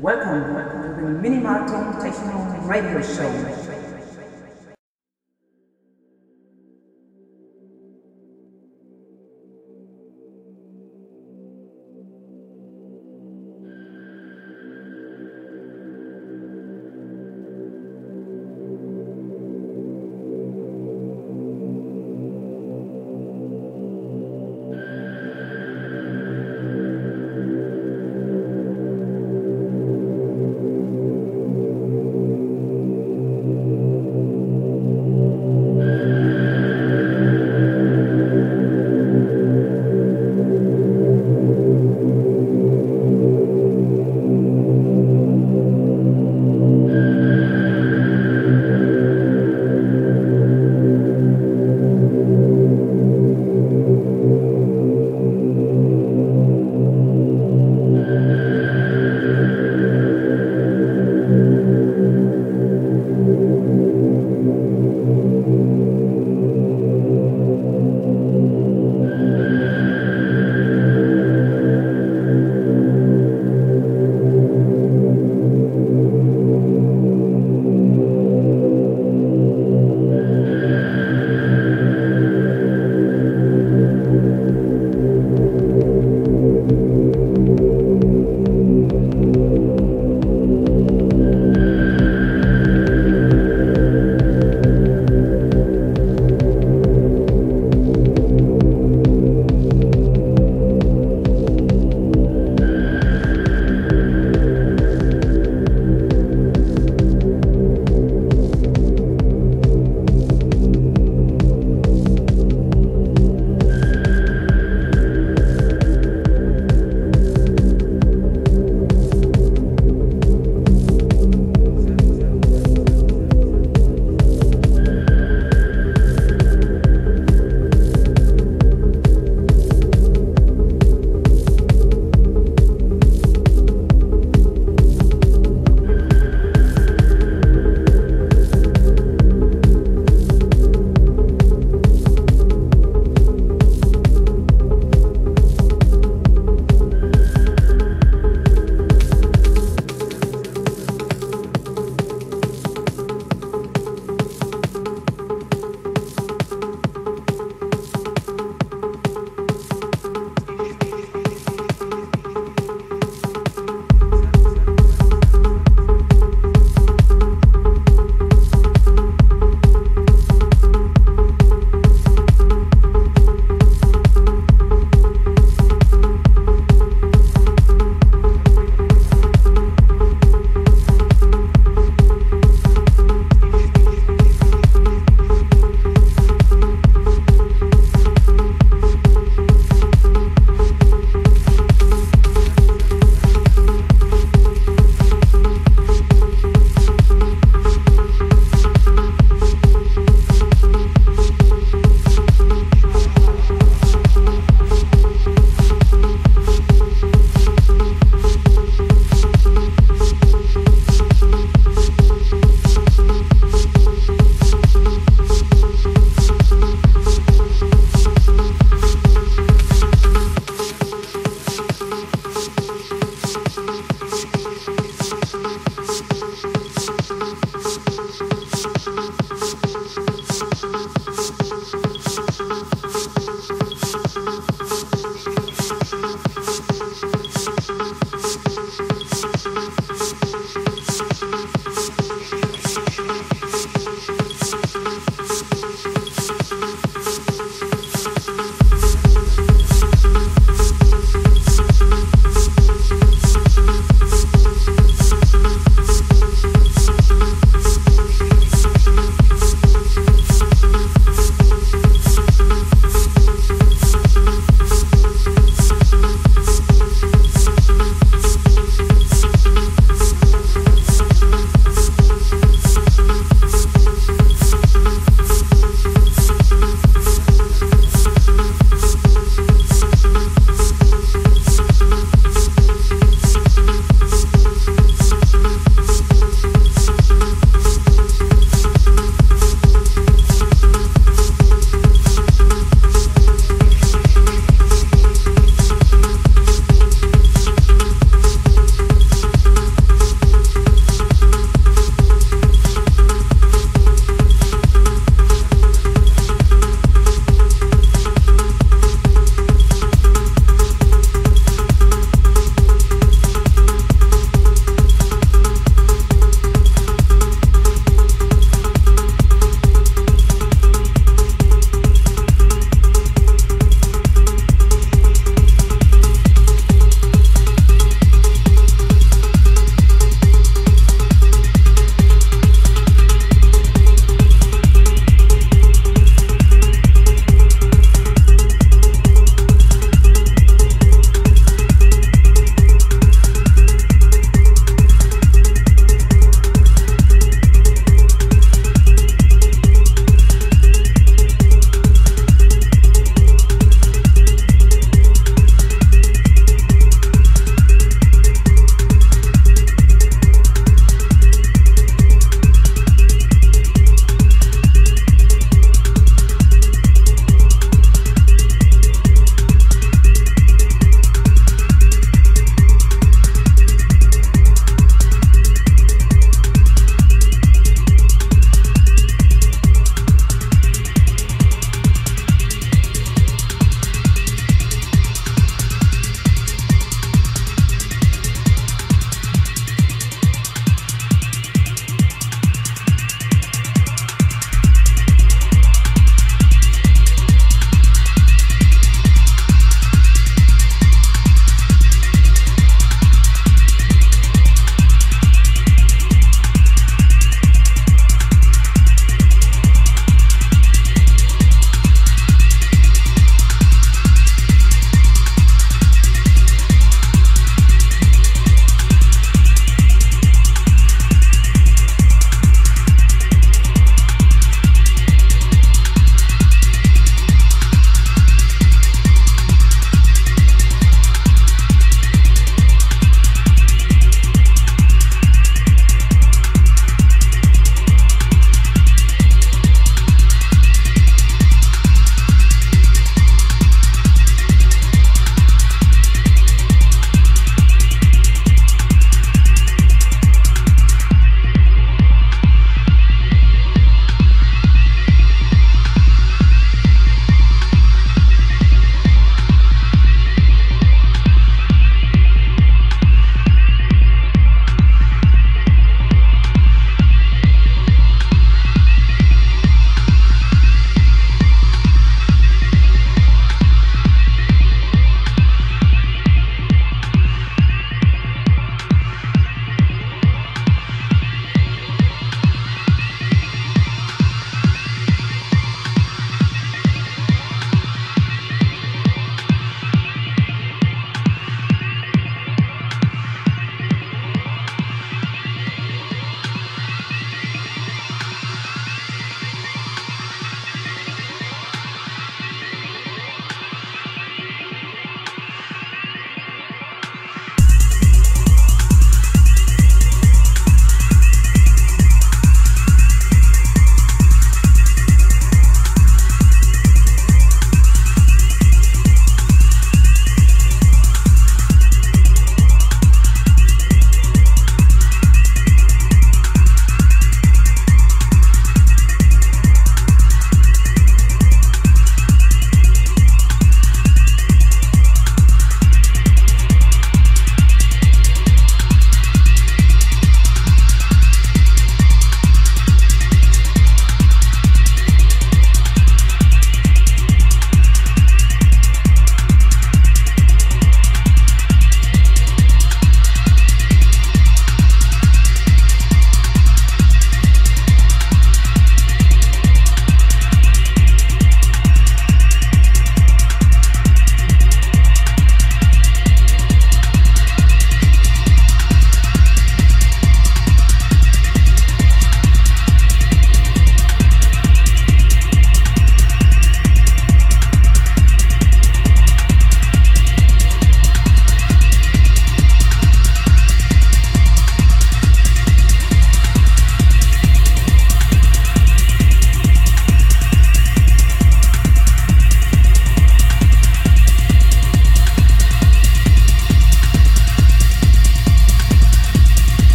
Welcome, to the Minimal Techno Radio Show.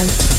Thank you.